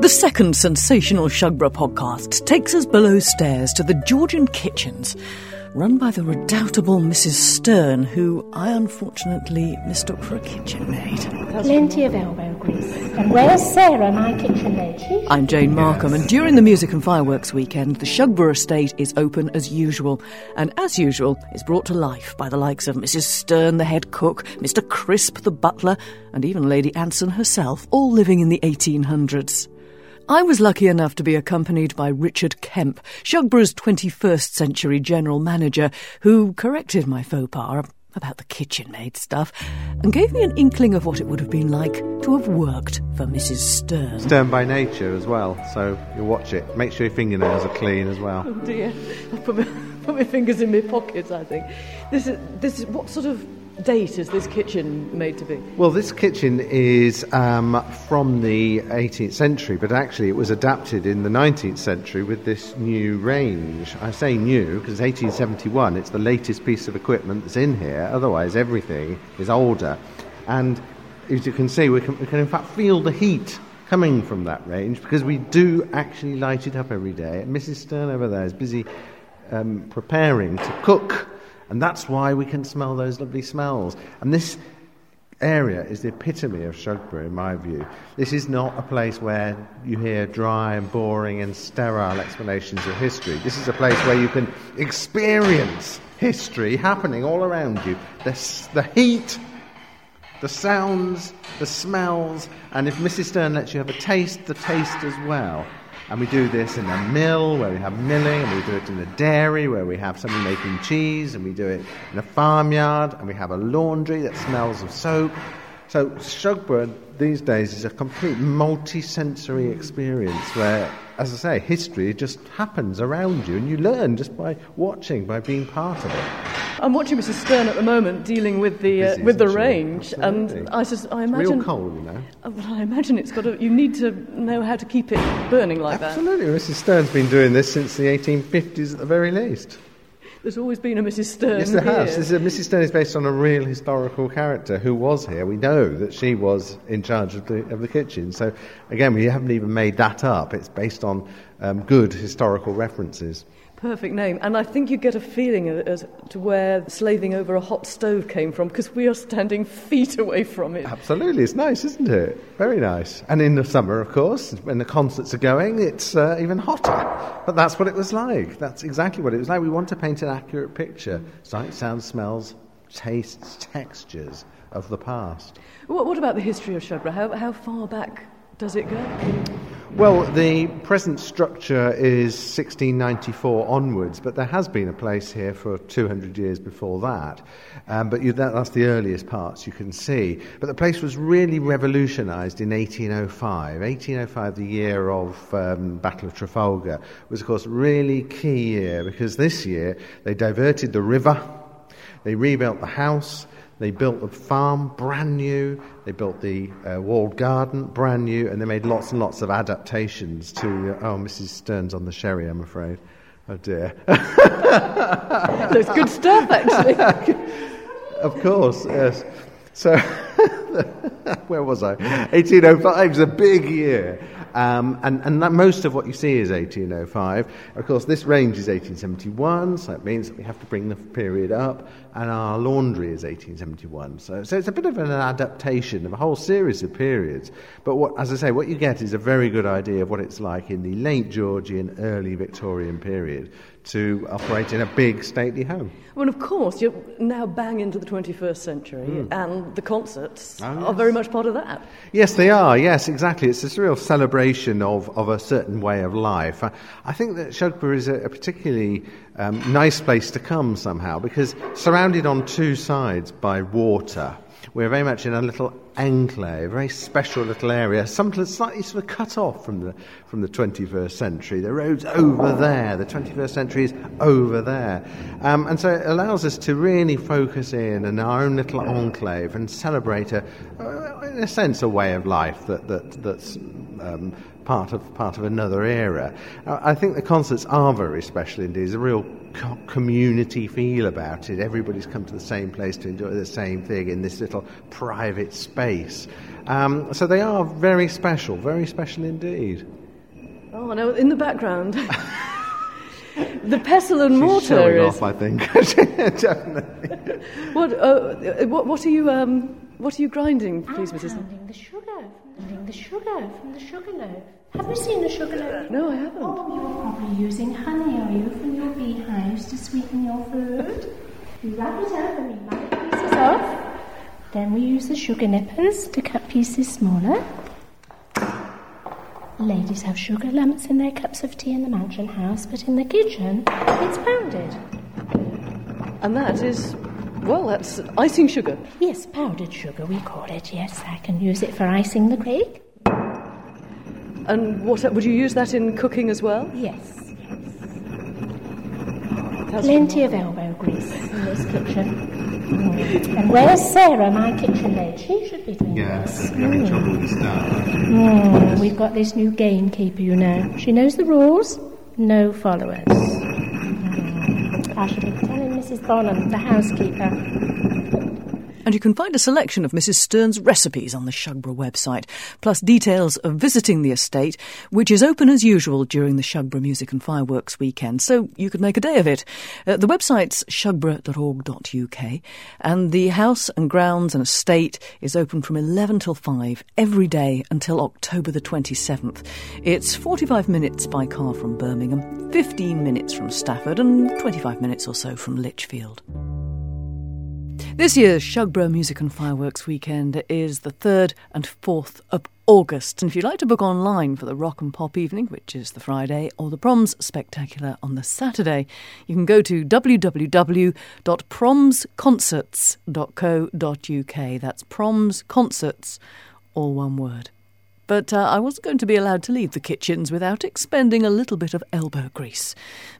The second sensational Shugborough podcast takes us below stairs to the Georgian kitchens, run by the redoubtable Mrs. Stern, who I unfortunately mistook for a kitchen maid. Plenty of elbow. And where's Sarah, my kitchen? She- I'm Jane Markham, and during the Music and Fireworks weekend, the Shugborough estate is open as usual, and as usual, is brought to life by the likes of Mrs. Stern, the head cook, Mr. Crisp, the butler, and even Lady Anson herself, all living in the 1800s. I was lucky enough to be accompanied by Richard Kemp, Shugborough's 21st century general manager, who corrected my faux pas about the kitchen maid stuff and gave me an inkling of what it would have been like to have worked for Mrs. Stern. Stern by nature as well, so you watch it. Make sure your fingernails are clean as well. Oh dear, I put my, put my fingers in my pockets. I think this is this is what sort of date is this kitchen made to be? Well, this kitchen is um, from the 18th century, but actually it was adapted in the 19th century with this new range. I say new because 1871, it's the latest piece of equipment that's in here, otherwise, everything is older. And as you can see, we can, we can in fact feel the heat coming from that range because we do actually light it up every day. Mrs. Stern over there is busy um, preparing to cook and that's why we can smell those lovely smells. And this area is the epitome of Shugborough, in my view. This is not a place where you hear dry and boring and sterile explanations of history. This is a place where you can experience history happening all around you. The, the heat, the sounds, the smells, and if Mrs. Stern lets you have a taste, the taste as well. And we do this in a mill where we have milling, and we do it in a dairy where we have somebody making cheese, and we do it in a farmyard, and we have a laundry that smells of soap. So Shugborough these days is a complete multi-sensory experience where, as I say, history just happens around you, and you learn just by watching, by being part of it. I'm watching Mrs. Stern at the moment dealing with the uh, with the range, Absolutely. and I just I imagine real coal, you know. Uh, Well, I imagine it's got to. You need to know how to keep it burning like that. Absolutely, Mrs. Stern's been doing this since the 1850s at the very least. There's always been a Mrs. Stern. Yes, there has. This is, Mrs. Stern is based on a real historical character who was here. We know that she was in charge of the, of the kitchen. So, again, we haven't even made that up. It's based on um, good historical references. Perfect name, and I think you get a feeling as to where slaving over a hot stove came from because we are standing feet away from it. Absolutely, it's nice, isn't it? Very nice. And in the summer, of course, when the concerts are going, it's uh, even hotter. But that's what it was like. That's exactly what it was like. We want to paint an accurate picture sight, sounds, smells, tastes, textures of the past. What, what about the history of Shugborough? How, how far back does it go? Well, the present structure is 1694 onwards, but there has been a place here for 200 years before that. Um, but you, that, that's the earliest parts you can see. But the place was really revolutionised in 1805. 1805, the year of um, Battle of Trafalgar, was of course a really key year because this year they diverted the river, they rebuilt the house. They built the farm brand new. They built the uh, walled garden brand new, and they made lots and lots of adaptations to. Uh, oh, Mrs. Stern's on the sherry, I'm afraid. Oh dear. There's good stuff, actually. of course, yes. So, where was I? 1805 is a big year. Um, and and that, most of what you see is 1805. Of course, this range is 1871, so it means that we have to bring the period up, and our laundry is 1871. So, so it's a bit of an adaptation of a whole series of periods. But what, as I say, what you get is a very good idea of what it's like in the late Georgian, early Victorian period to operate in a big stately home. Well, of course, you're now bang into the 21st century, and the concerts Oh, are very much part of that. Yes, they are. Yes, exactly. It's this real celebration of, of a certain way of life. I, I think that Shugborough is a, a particularly um, nice place to come somehow because surrounded on two sides by water, we're very much in a little enclave, a very special little area, something slightly sort of cut off from the, from the 21st century. The road's over there, the 21st century is over there. Um, and so it allows us to really focus in on our own little enclave and celebrate, a, uh, in a sense, a way of life that, that, that's um, part, of, part of another era. Uh, I think the concerts are very special indeed. It's a real community feel about it. Everybody's come to the same place to enjoy the same thing in this little private space. Um, so they are very special, very special indeed. Oh, no, in the background. the pestle and She's mortar showing is. off, I think. Definitely. What, uh, what, what are you, um, what are you grinding, please, I'm Mrs. pounding the sugar, pounding the sugar from the sugar loaf. Have you seen the sugar loaf? No, I haven't. Oh, you're probably using honey, are you, from your sweeten your food? You wrap it up and you bite pieces off. Then we use the sugar nippers to cut pieces smaller. Ladies have sugar lumps in their cups of tea in the mansion house, but in the kitchen, it's pounded. And that is, well, that's icing sugar. Yes, powdered sugar, we call it. Yes, I can use it for icing the cake. And what would you use that in cooking as well? Yes, Plenty of elbow grease in this kitchen. And where's Sarah, my kitchen maid? She should be doing this. having trouble with stuff. Mm, We've got this new gamekeeper, you know. She knows the rules, no followers. Mm. I should be telling Mrs. Bonham, the housekeeper. And you can find a selection of Mrs. Stern's recipes on the Shugborough website, plus details of visiting the estate, which is open as usual during the Shugborough Music and Fireworks weekend, so you could make a day of it. Uh, the website's shugborough.org.uk, and the house and grounds and estate is open from 11 till 5 every day until October the 27th. It's 45 minutes by car from Birmingham, 15 minutes from Stafford, and 25 minutes or so from Lichfield. This year's Shugborough Music and Fireworks weekend is the 3rd and 4th of August. And if you'd like to book online for the Rock and Pop evening, which is the Friday, or the Proms Spectacular on the Saturday, you can go to www.promsconcerts.co.uk. That's Proms Concerts, all one word. But uh, I wasn't going to be allowed to leave the kitchens without expending a little bit of elbow grease.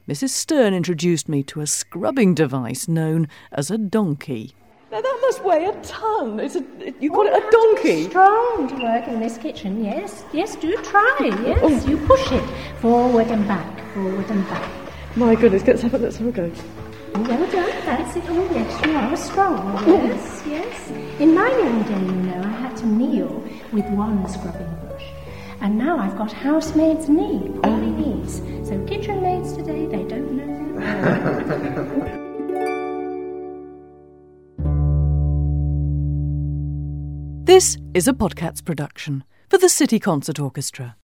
Mrs. Stern introduced me to a scrubbing device known as a donkey. Now that must weigh a ton. It's a, you call oh, it a donkey? Strong to work in this kitchen, yes. Yes, do try, oh. yes. You push it forward and back, forward and back. My goodness, let's have a, let's have a go. Oh, well done, that's it. Oh, yes, you are strong. Oh. Yes, yes. In my young day, you know, I had to kneel with one scrubbing brush. And now I've got housemaid's knee, poorly knees. So kitchen maids today, they don't know their This is a Podcats production for the City Concert Orchestra.